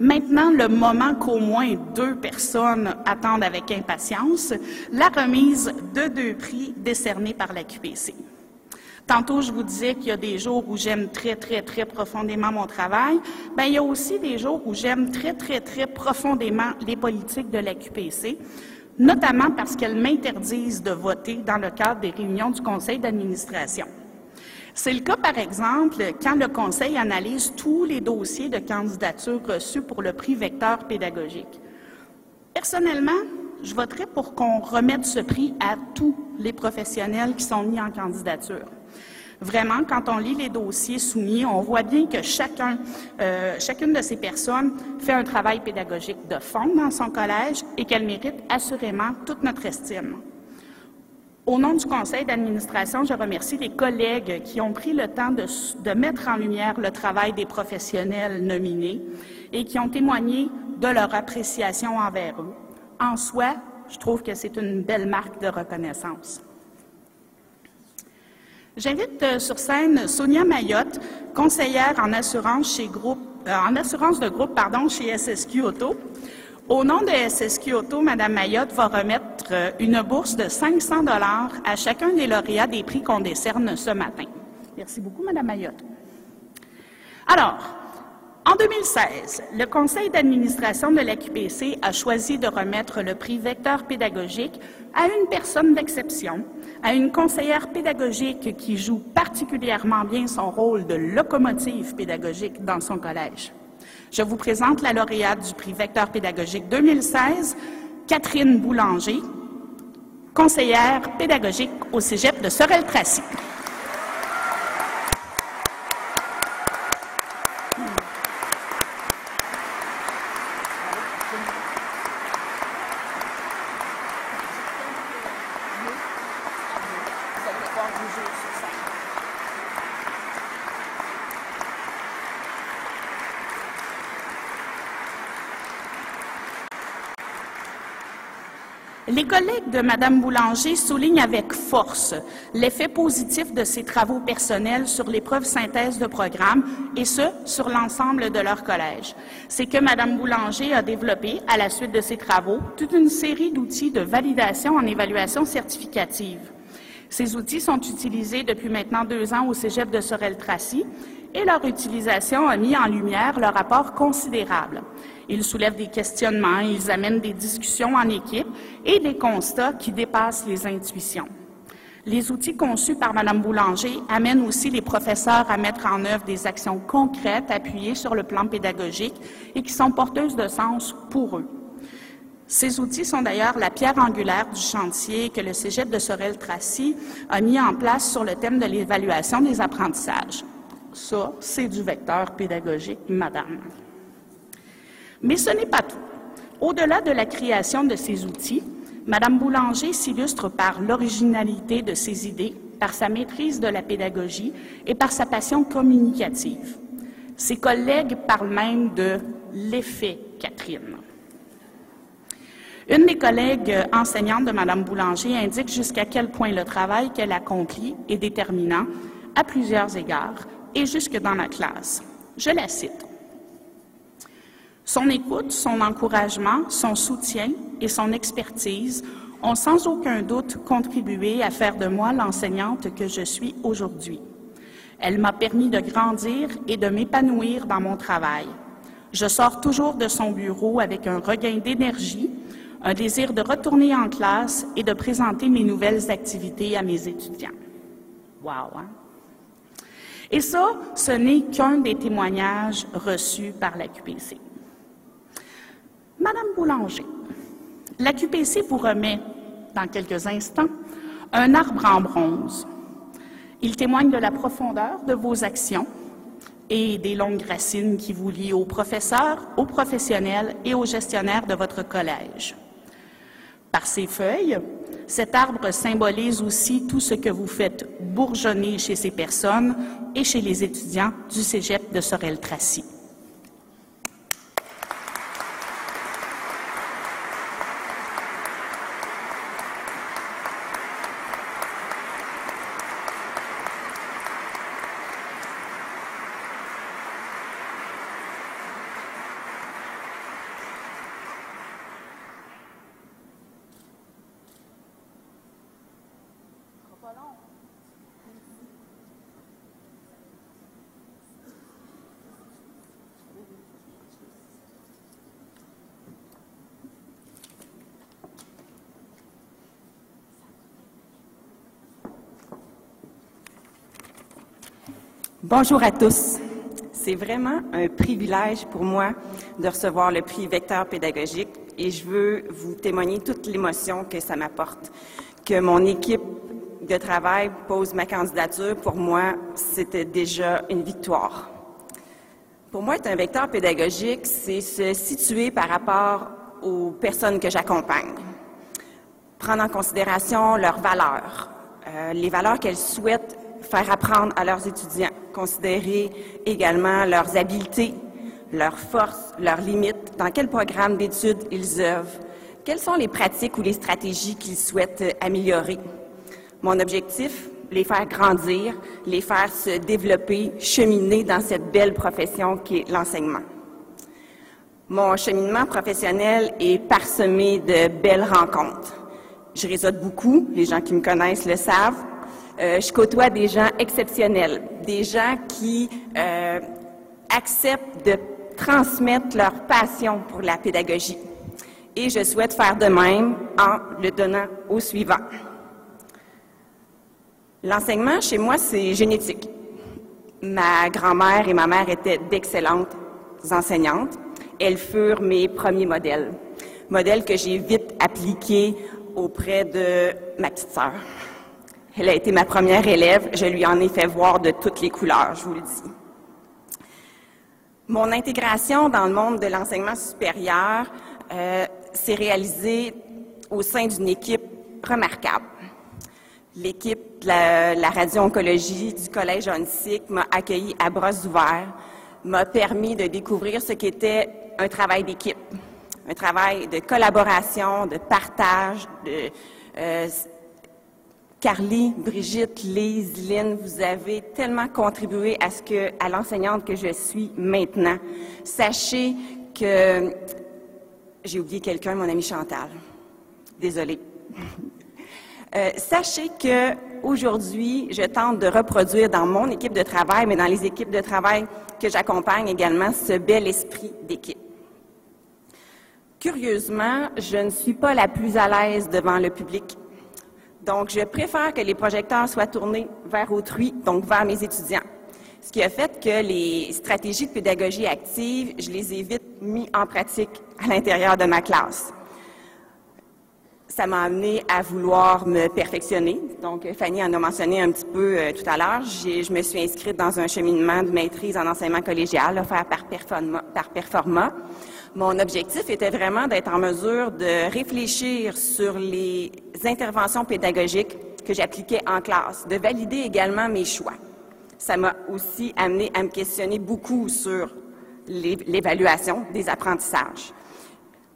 Maintenant, le moment qu'au moins deux personnes attendent avec impatience, la remise de deux prix décernés par la QPC. Tantôt, je vous disais qu'il y a des jours où j'aime très, très, très profondément mon travail. Bien, il y a aussi des jours où j'aime très, très, très profondément les politiques de la QPC, notamment parce qu'elles m'interdisent de voter dans le cadre des réunions du conseil d'administration. C'est le cas, par exemple, quand le Conseil analyse tous les dossiers de candidature reçus pour le prix Vecteur pédagogique. Personnellement, je voterai pour qu'on remette ce prix à tous les professionnels qui sont mis en candidature. Vraiment, quand on lit les dossiers soumis, on voit bien que chacun, euh, chacune de ces personnes fait un travail pédagogique de fond dans son collège et qu'elle mérite assurément toute notre estime. Au nom du conseil d'administration, je remercie les collègues qui ont pris le temps de, mettre en lumière le travail des professionnels nominés et qui ont témoigné de leur appréciation envers eux. En soi, je trouve que c'est une belle marque de reconnaissance. J'invite euh, sur scène Sonia Mayotte, conseillère en assurance, euh, de groupe pardon, chez SSQ Auto. Au nom de SSQ Auto, Mme Mayotte va remettre euh, une bourse de 500 dollars à chacun des lauréats des prix qu'on décerne ce matin. Merci beaucoup, Mme Mayotte. Alors, en 2016, le conseil d'administration de l'AQPC a choisi de remettre le prix Vecteur pédagogique à une personne d'exception, à une conseillère pédagogique qui joue particulièrement bien son rôle de locomotive pédagogique dans son collège. Je vous présente la lauréate du prix Vecteur pédagogique 2016, Catherine Boulanger, conseillère pédagogique au Cégep de Sorel-Tracy. Les collègues de Mme Boulanger soulignent avec force l'effet positif de ses travaux personnels sur l'épreuve synthèse de programme, et ce, sur l'ensemble de leur collège. C'est que Mme Boulanger a développé, à la suite de ses travaux, toute une série d'outils de validation en évaluation certificative. Ces outils sont utilisés depuis maintenant deux ans au Cégep de Sorel-Tracy et leur utilisation a mis en lumière leur apport considérable. Ils soulèvent des questionnements, ils amènent des discussions en équipe et des constats qui dépassent les intuitions. Les outils conçus par Mme Boulanger amènent aussi les professeurs à mettre en œuvre des actions concrètes appuyées sur le plan pédagogique et qui sont porteuses de sens pour eux. Ces outils sont d'ailleurs la pierre angulaire du chantier que le Cégep de Sorel-Tracy a mis en place sur le thème de l'évaluation des apprentissages. Ça, c'est du vecteur pédagogique, madame. Mais ce n'est pas tout. Au-delà de la création de ces outils, Madame Boulanger s'illustre par l'originalité de ses idées, par sa maîtrise de la pédagogie et par sa passion communicative. Ses collègues parlent même de l'effet Catherine. Une des collègues enseignantes de Madame Boulanger indique jusqu'à quel point le travail qu'elle accomplit est déterminant à plusieurs égards et jusque dans la classe. Je la cite. Son écoute, son encouragement, son soutien et son expertise ont sans aucun doute contribué à faire de moi l'enseignante que je suis aujourd'hui. Elle m'a permis de grandir et de m'épanouir dans mon travail. Je sors toujours de son bureau avec un regain d'énergie, un désir de retourner en classe et de présenter mes nouvelles activités à mes étudiants. Wow! Hein? Et ça, ce n'est qu'un des témoignages reçus par la QPC. Madame Boulanger, la QPC vous remet, dans quelques instants, un arbre en bronze. Il témoigne de la profondeur de vos actions et des longues racines qui vous lient aux professeurs, aux professionnels et aux gestionnaires de votre collège. Par ses feuilles, cet arbre symbolise aussi tout ce que vous faites bourgeonner chez ces personnes et chez les étudiants du Cégep de Sorel-Tracy. Bonjour à tous. C'est vraiment un privilège pour moi de recevoir le prix Vecteur pédagogique et je veux vous témoigner toute l'émotion que ça m'apporte. Que mon équipe de travail pose ma candidature, pour moi, c'était déjà une victoire. Pour moi, être un vecteur pédagogique, c'est se situer par rapport aux personnes que j'accompagne. Prendre en considération leurs valeurs, euh, les valeurs qu'elles souhaitent faire apprendre à leurs étudiants, considérer également leurs habiletés, leurs forces, leurs limites, dans quel programme d'études ils œuvrent, quelles sont les pratiques ou les stratégies qu'ils souhaitent améliorer. Mon objectif, les faire grandir, les faire se développer, cheminer dans cette belle profession qui est l'enseignement. Mon cheminement professionnel est parsemé de belles rencontres. Je réseaute beaucoup, les gens qui me connaissent le savent. Euh, je côtoie des gens exceptionnels, des gens qui euh, acceptent de transmettre leur passion pour la pédagogie. Et je souhaite faire de même en le donnant au suivant. L'enseignement, chez moi, c'est génétique. Ma grand-mère et ma mère étaient d'excellentes enseignantes. Elles furent mes premiers modèles, modèles que j'ai vite appliqués auprès de ma petite sœur. Elle a été ma première élève. Je lui en ai fait voir de toutes les couleurs, je vous le dis. Mon intégration dans le monde de l'enseignement supérieur euh, s'est réalisée au sein d'une équipe remarquable. L'équipe de la, radio-oncologie du Collège Onsic m'a accueilli à bras ouverts, m'a permis de découvrir ce qu'était un travail d'équipe, un travail de collaboration, de partage, de euh, Carly, Brigitte, Lise, Lynn, vous avez tellement contribué à ce que, à l'enseignante que je suis maintenant. Sachez que j'ai oublié quelqu'un, mon ami Chantal. Désolée. Euh, sachez que aujourd'hui, je tente de reproduire dans mon équipe de travail, mais dans les équipes de travail que j'accompagne également, ce bel esprit d'équipe. Curieusement, je ne suis pas la plus à l'aise devant le public donc, je préfère que les projecteurs soient tournés vers autrui, donc vers mes étudiants. Ce qui a fait que les stratégies de pédagogie active, je les ai vite mis en pratique à l'intérieur de ma classe. Ça m'a amené à vouloir me perfectionner. Donc, Fanny en a mentionné un petit peu euh, tout à l'heure. Je me suis inscrite dans un cheminement de maîtrise en enseignement collégial offert par Performa. Par Performa. Mon objectif était vraiment d'être en mesure de réfléchir sur les interventions pédagogiques que j'appliquais en classe, de valider également mes choix. Ça m'a aussi amené à me questionner beaucoup sur l'évaluation des apprentissages.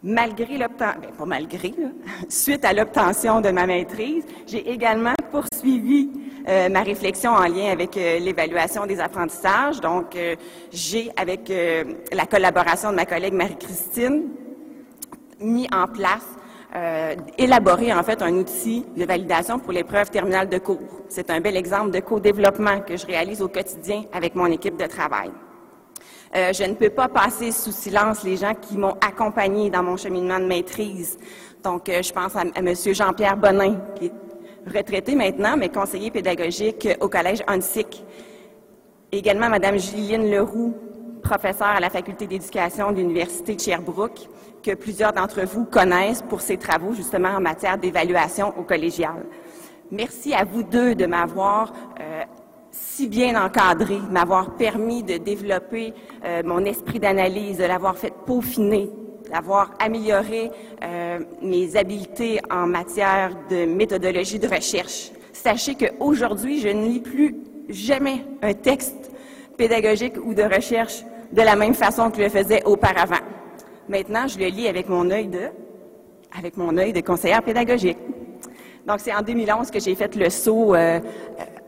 Malgré l'obtention, ben, pas malgré, suite à l'obtention de ma maîtrise, j'ai également poursuivi euh, ma réflexion en lien avec euh, l'évaluation des apprentissages. Donc, euh, j'ai, avec la collaboration de ma collègue Marie-Christine, mis en place, élaboré en fait un outil de validation pour l'épreuve terminale de cours. C'est un bel exemple de co-développement que je réalise au quotidien avec mon équipe de travail. je ne peux pas passer sous silence les gens qui m'ont accompagné dans mon cheminement de maîtrise. Donc, je pense à, à M. Jean-Pierre Bonin, qui est retraité maintenant, mais conseiller pédagogique au Collège Hunsick. Également Mme Julienne Leroux, professeure à la Faculté d'éducation de l'Université de Sherbrooke, que plusieurs d'entre vous connaissent pour ses travaux justement en matière d'évaluation au collégial. Merci à vous deux de m'avoir euh, si bien encadré, m'avoir permis de développer euh, mon esprit d'analyse, de l'avoir fait peaufiner d'avoir amélioré euh, mes habiletés en matière de méthodologie de recherche. Sachez qu'aujourd'hui, je ne lis plus jamais un texte pédagogique ou de recherche de la même façon que je le faisais auparavant. Maintenant, je le lis avec mon œil de, avec mon œil de conseillère pédagogique. Donc, c'est en 2011 que j'ai fait le saut euh,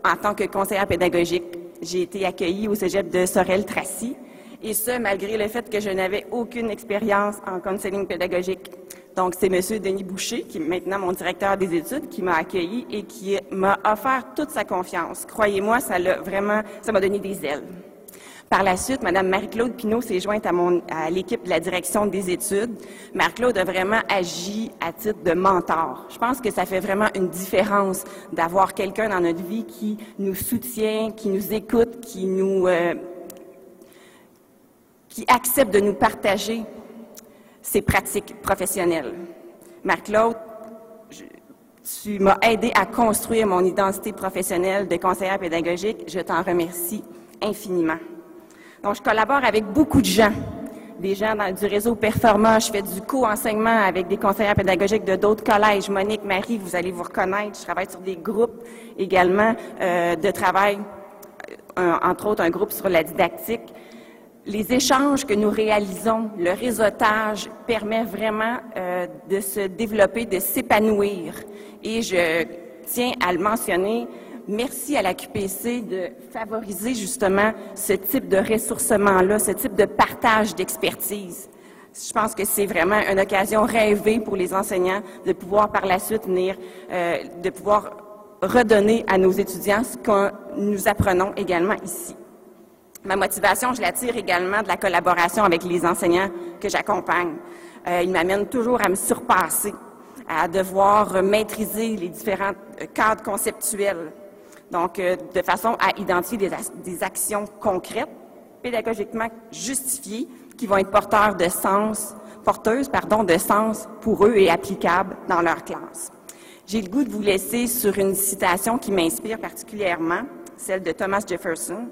en tant que conseillère pédagogique. J'ai été accueillie au cégep de Sorel-Tracy et ce, malgré le fait que je n'avais aucune expérience en counseling pédagogique. Donc, c'est M. Denis Boucher, qui est maintenant mon directeur des études, qui m'a accueilli et qui m'a offert toute sa confiance. Croyez-moi, ça l'a vraiment, ça m'a donné des ailes. Par la suite, Mme Marie-Claude Pinault s'est jointe à, à l'équipe de la direction des études. Marie-Claude a vraiment agi à titre de mentor. Je pense que ça fait vraiment une différence d'avoir quelqu'un dans notre vie qui nous soutient, qui nous écoute, qui nous euh, qui accepte de nous partager ses pratiques professionnelles. Marie-Claude, tu m'as aidé à construire mon identité professionnelle de conseillère pédagogique. Je t'en remercie infiniment. Donc, je collabore avec beaucoup de gens, des gens du réseau Performant. Je fais du co-enseignement avec des conseillères pédagogiques de d'autres collèges. Monique, Marie, vous allez vous reconnaître. Je travaille sur des groupes également euh, de travail, euh, entre autres un groupe sur la didactique. Les échanges que nous réalisons, le réseautage permet vraiment euh, de se développer, de s'épanouir. Et je tiens à le mentionner, merci à la QPC de favoriser justement ce type de ressourcement-là, ce type de partage d'expertise. Je pense que c'est vraiment une occasion rêvée pour les enseignants de pouvoir par la suite venir, euh, de pouvoir redonner à nos étudiants ce que nous apprenons également ici. Ma motivation, je la tire également de la collaboration avec les enseignants que j'accompagne. Euh, ils m'amènent toujours à me surpasser, à devoir maîtriser les différents cadres conceptuels, donc, euh, de façon à identifier des, actions concrètes, pédagogiquement justifiées, qui vont être porteurs de sens, porteuses, pardon, de sens pour eux et applicables dans leur classe. J'ai le goût de vous laisser sur une citation qui m'inspire particulièrement, celle de Thomas Jefferson,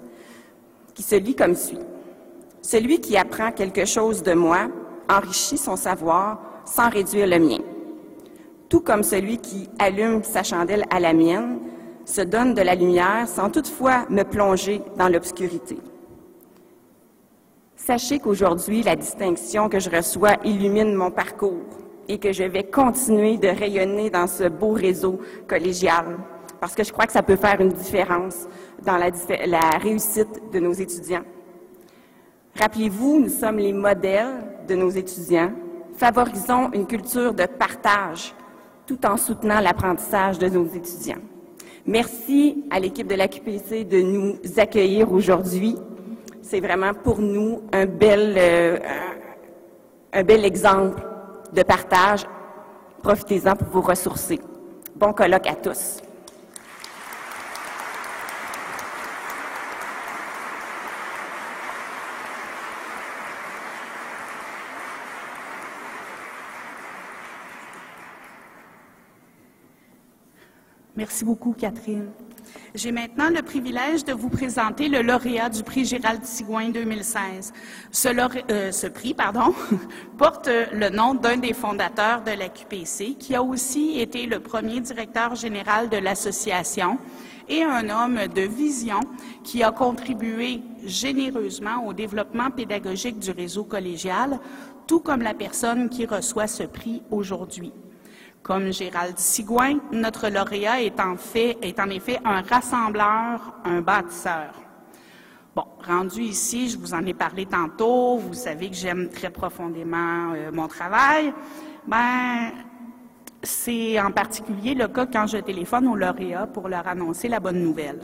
qui se lit comme suit. Celui qui apprend quelque chose de moi enrichit son savoir sans réduire le mien. Tout comme celui qui allume sa chandelle à la mienne se donne de la lumière sans toutefois me plonger dans l'obscurité. Sachez qu'aujourd'hui, la distinction que je reçois illumine mon parcours et que je vais continuer de rayonner dans ce beau réseau collégial parce que je crois que ça peut faire une différence dans la, réussite de nos étudiants. Rappelez-vous, nous sommes les modèles de nos étudiants. Favorisons une culture de partage tout en soutenant l'apprentissage de nos étudiants. Merci à l'équipe de la QPC de nous accueillir aujourd'hui. C'est vraiment pour nous euh, un bel exemple de partage. Profitez-en pour vous ressourcer. Bon colloque à tous. Merci beaucoup, Catherine. J'ai maintenant le privilège de vous présenter le lauréat du prix Gérald Sigouin 2016. Ce, euh, ce prix pardon, porte le nom d'un des fondateurs de la QPC, qui a aussi été le premier directeur général de l'association et un homme de vision qui a contribué généreusement au développement pédagogique du réseau collégial, tout comme la personne qui reçoit ce prix aujourd'hui. Comme Gérald Sigouin, notre lauréat est en, effet un rassembleur, un bâtisseur. Bon, rendu ici, je vous en ai parlé tantôt, vous savez que j'aime très profondément euh, mon travail. Ben, c'est en particulier le cas quand je téléphone au lauréat pour leur annoncer la bonne nouvelle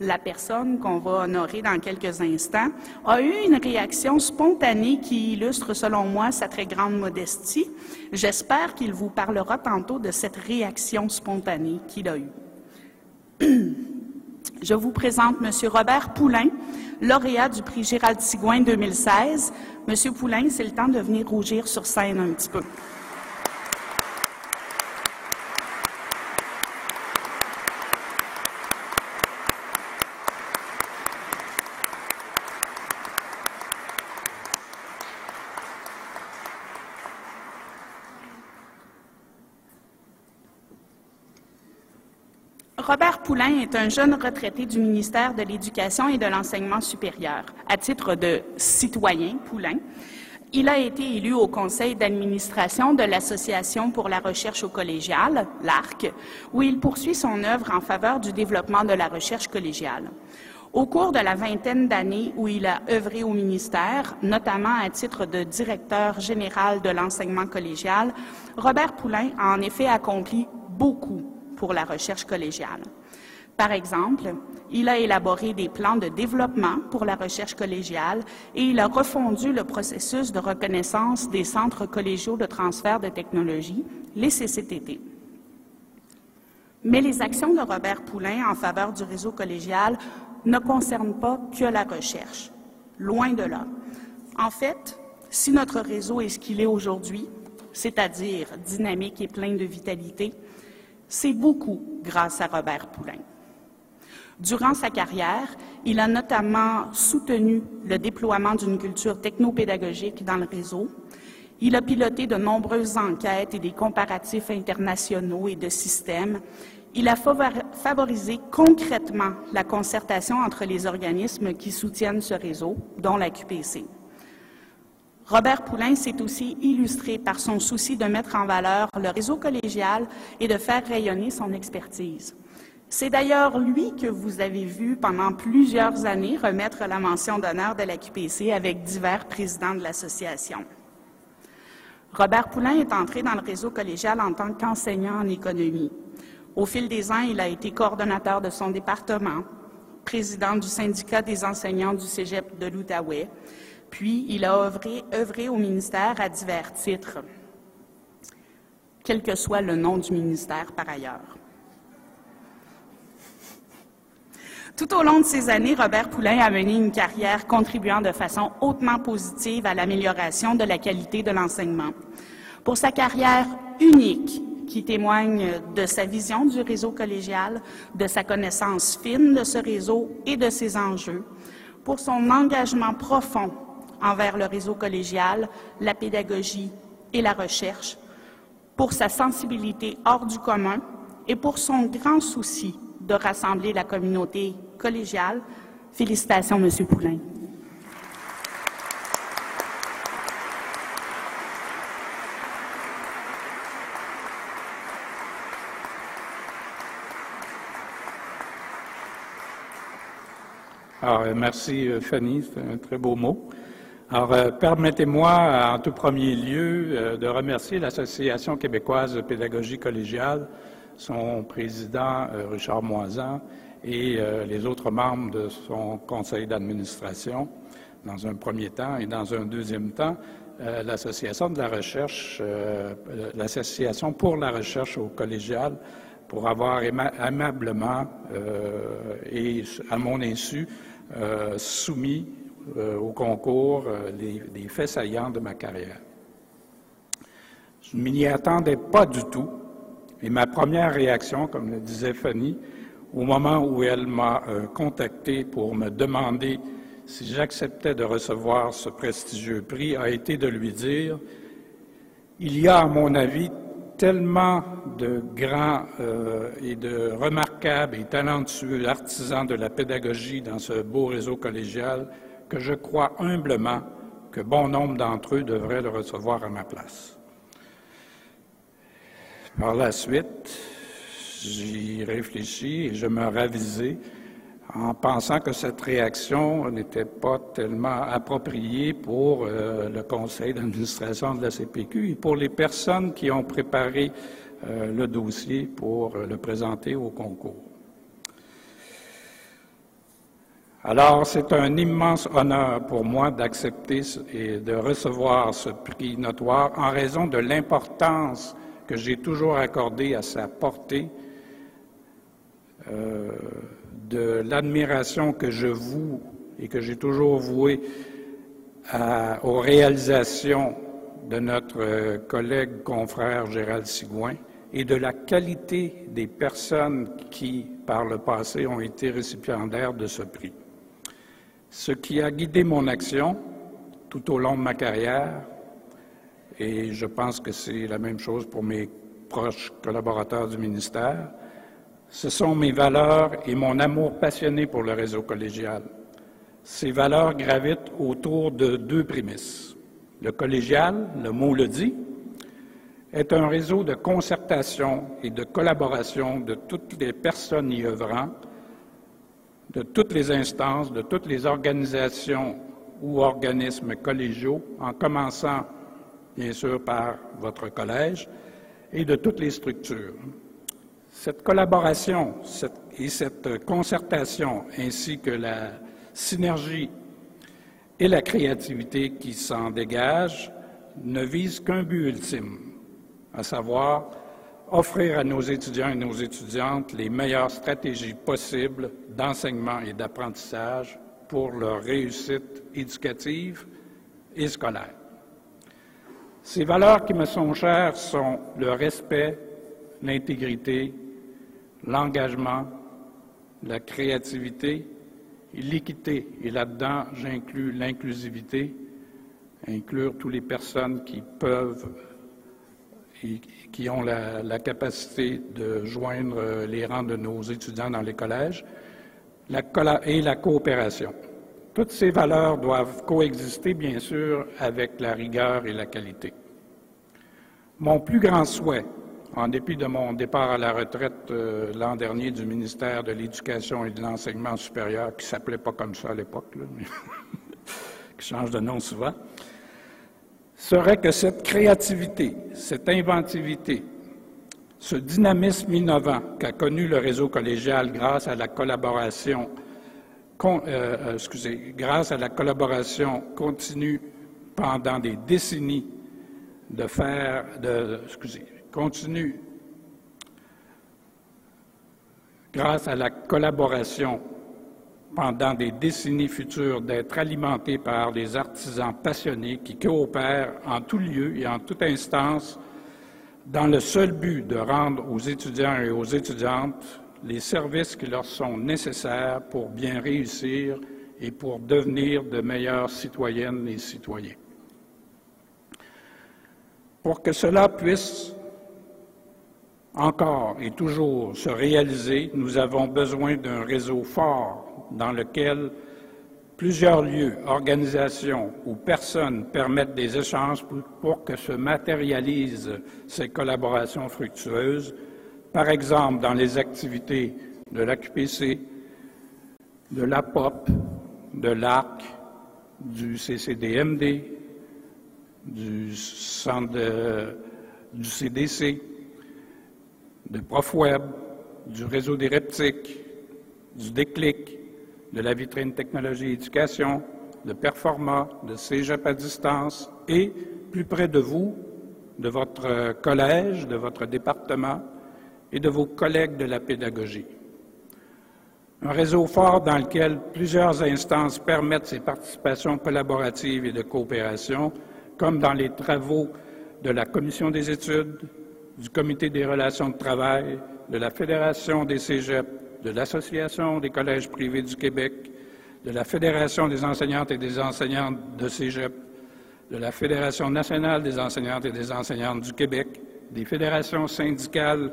la personne qu'on va honorer dans quelques instants, a eu une réaction spontanée qui illustre, selon moi, sa très grande modestie. J'espère qu'il vous parlera tantôt de cette réaction spontanée qu'il a eue. Je vous présente M. Robert Poulain, lauréat du prix Gérald Sigouin 2016. M. Poulain, c'est le temps de venir rougir sur scène un petit peu. Robert Poulain est un jeune retraité du ministère de l'Éducation et de l'Enseignement supérieur. À titre de citoyen Poulain, il a été élu au conseil d'administration de l'Association pour la recherche au collégial, l'ARC, où il poursuit son œuvre en faveur du développement de la recherche collégiale. Au cours de la vingtaine d'années où il a œuvré au ministère, notamment à titre de directeur général de l'enseignement collégial, Robert Poulain a en effet accompli beaucoup pour la recherche collégiale. Par exemple, il a élaboré des plans de développement pour la recherche collégiale et il a refondu le processus de reconnaissance des centres collégiaux de transfert de technologie, les CCTT. Mais les actions de Robert Poulain en faveur du réseau collégial ne concernent pas que la recherche. Loin de là. En fait, si notre réseau est ce qu'il est aujourd'hui, c'est-à-dire dynamique et plein de vitalité, c'est beaucoup grâce à Robert Poulain. Durant sa carrière, il a notamment soutenu le déploiement d'une culture technopédagogique dans le réseau. Il a piloté de nombreuses enquêtes et des comparatifs internationaux et de systèmes. Il a favorisé concrètement la concertation entre les organismes qui soutiennent ce réseau, dont la QPC. Robert Poulain s'est aussi illustré par son souci de mettre en valeur le réseau collégial et de faire rayonner son expertise. C'est d'ailleurs lui que vous avez vu pendant plusieurs années remettre la mention d'honneur de la QPC avec divers présidents de l'association. Robert Poulain est entré dans le réseau collégial en tant qu'enseignant en économie. Au fil des ans, il a été coordonnateur de son département, président du syndicat des enseignants du Cégep de l'Outaouais, puis il a œuvré, œuvré au ministère à divers titres, quel que soit le nom du ministère par ailleurs. Tout au long de ces années, Robert Poulain a mené une carrière contribuant de façon hautement positive à l'amélioration de la qualité de l'enseignement. Pour sa carrière unique, qui témoigne de sa vision du réseau collégial, de sa connaissance fine de ce réseau et de ses enjeux, pour son engagement profond envers le réseau collégial, la pédagogie et la recherche, pour sa sensibilité hors du commun et pour son grand souci de rassembler la communauté collégiale. Félicitations, Monsieur Poulain. Alors, euh, merci euh, Fanny, c'est un très beau mot. Alors, euh, permettez-moi en tout premier lieu de remercier l'Association québécoise de pédagogie collégiale son président euh, Richard Moisan et euh, les autres membres de son conseil d'administration dans un premier temps et dans un deuxième temps euh, l'association de la recherche, l'association pour la recherche au collégial pour avoir aimablement et à mon insu soumis au concours les, faits saillants de ma carrière. Je ne m'y attendais pas du tout ma première réaction, comme le disait Fanny, au moment où elle m'a euh, contacté pour me demander si j'acceptais de recevoir ce prestigieux prix, a été de lui dire Il y a, à mon avis, tellement de grands euh, et de remarquables et talentueux artisans de la pédagogie dans ce beau réseau collégial que je crois humblement que bon nombre d'entre eux devraient le recevoir à ma place. Par la suite, j'y réfléchis et je me ravisais en pensant que cette réaction n'était pas tellement appropriée pour euh, le conseil d'administration de la CPQ et pour les personnes qui ont préparé euh, le dossier pour le présenter au concours. Alors, c'est un immense honneur pour moi d'accepter et de recevoir ce prix notoire en raison de l'importance que j'ai toujours accordé à sa portée, euh, de l'admiration que je voue et que j'ai toujours vouée aux réalisations de notre collègue confrère Gérald Sigouin et de la qualité des personnes qui, par le passé, ont été récipiendaires de ce prix. Ce qui a guidé mon action tout au long de ma carrière, et je pense que c'est la même chose pour mes proches collaborateurs du ministère. Ce sont mes valeurs et mon amour passionné pour le réseau collégial. Ces valeurs gravitent autour de deux prémices. Le collégial, le mot le dit, est un réseau de concertation et de collaboration de toutes les personnes y œuvrant, de toutes les instances, de toutes les organisations ou organismes collégiaux, en commençant bien sûr par votre collège, et de toutes les structures. Cette collaboration et cette concertation, ainsi que la synergie et la créativité qui s'en dégagent, ne visent qu'un but ultime, à savoir offrir à nos étudiants et nos étudiantes les meilleures stratégies possibles d'enseignement et d'apprentissage pour leur réussite éducative et scolaire. Ces valeurs qui me sont chères sont le respect, l'intégrité, l'engagement, la créativité l'équité. Et là-dedans, j'inclus l'inclusivité, inclure toutes les personnes qui peuvent et qui ont la, capacité de joindre les rangs de nos étudiants dans les collèges, et la coopération. Toutes ces valeurs doivent coexister, bien sûr, avec la rigueur et la qualité. Mon plus grand souhait, en dépit de mon départ à la retraite euh, l'an dernier du ministère de l'Éducation et de l'Enseignement supérieur, qui s'appelait pas comme ça à l'époque, mais qui change de nom souvent, serait que cette créativité, cette inventivité, ce dynamisme innovant qu'a connu le réseau collégial grâce à la collaboration, euh, euh, excusez, grâce à la collaboration continue pendant des décennies de faire, de, excusez, continue grâce à la collaboration pendant des décennies futures d'être alimenté par des artisans passionnés qui coopèrent en tout lieu et en toute instance dans le seul but de rendre aux étudiants et aux étudiantes les services qui leur sont nécessaires pour bien réussir et pour devenir de meilleures citoyennes et citoyens. Pour que cela puisse encore et toujours se réaliser, nous avons besoin d'un réseau fort dans lequel plusieurs lieux, organisations ou personnes permettent des échanges pour, que se matérialisent ces collaborations fructueuses, par exemple dans les activités de l'AQPC, de l'APOP, de l'ARC, du CCDMD, du centre du CDC, de ProfWeb, du réseau des reptiques, du Déclic, de la vitrine technologie éducation, de Performa, de Cégep à distance et, plus près de vous, de votre collège, de votre département et de vos collègues de la pédagogie. Un réseau fort dans lequel plusieurs instances permettent ces participations collaboratives et de coopération, comme dans les travaux de la Commission des études, du Comité des relations de travail, de la Fédération des cégeps, de l'Association des collèges privés du Québec, de la Fédération des enseignantes et des enseignantes de Cégep, de la Fédération nationale des enseignantes et des enseignantes du Québec, des fédérations syndicales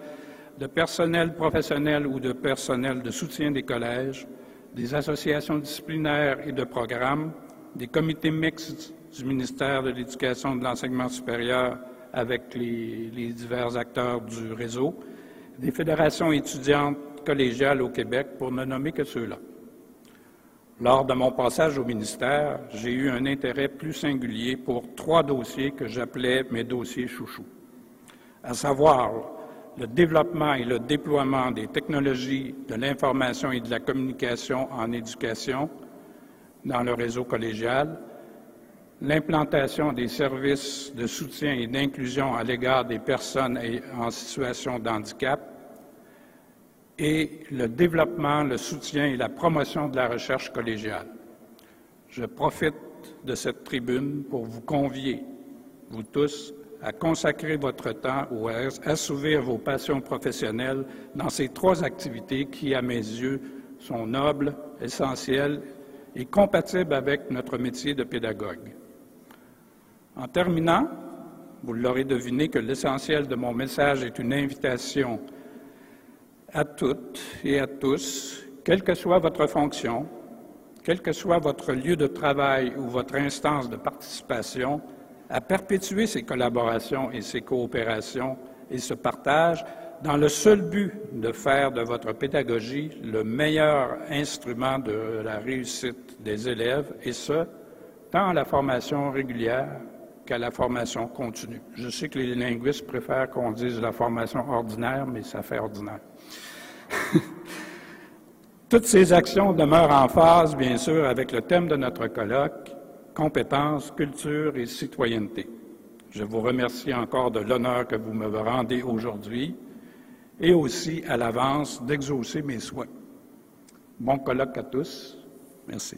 de personnel professionnel ou de personnel de soutien des collèges, des associations disciplinaires et de programmes, des comités mixtes du ministère de l'Éducation et de l'Enseignement supérieur avec les, les divers acteurs du réseau, des fédérations étudiantes collégiale au Québec, pour ne nommer que ceux-là. Lors de mon passage au ministère, j'ai eu un intérêt plus singulier pour trois dossiers que j'appelais mes dossiers chouchous, à savoir le développement et le déploiement des technologies de l'information et de la communication en éducation dans le réseau collégial, l'implantation des services de soutien et d'inclusion à l'égard des personnes en situation de handicap et le développement, le soutien et la promotion de la recherche collégiale. Je profite de cette tribune pour vous convier, vous tous, à consacrer votre temps ou à assouvir vos passions professionnelles dans ces trois activités qui, à mes yeux, sont nobles, essentielles et compatibles avec notre métier de pédagogue. En terminant, vous l'aurez deviné que l'essentiel de mon message est une invitation à toutes et à tous, quelle que soit votre fonction, quel que soit votre lieu de travail ou votre instance de participation, à perpétuer ces collaborations et ces coopérations et ce partage dans le seul but de faire de votre pédagogie le meilleur instrument de la réussite des élèves, et ce, tant à la formation régulière qu'à la formation continue. Je sais que les linguistes préfèrent qu'on dise la formation ordinaire, mais ça fait ordinaire. Toutes ces actions demeurent en phase, bien sûr, avec le thème de notre colloque, compétences, culture et citoyenneté. Je vous remercie encore de l'honneur que vous me rendez aujourd'hui et aussi à l'avance d'exaucer mes souhaits. Bon colloque à tous. Merci.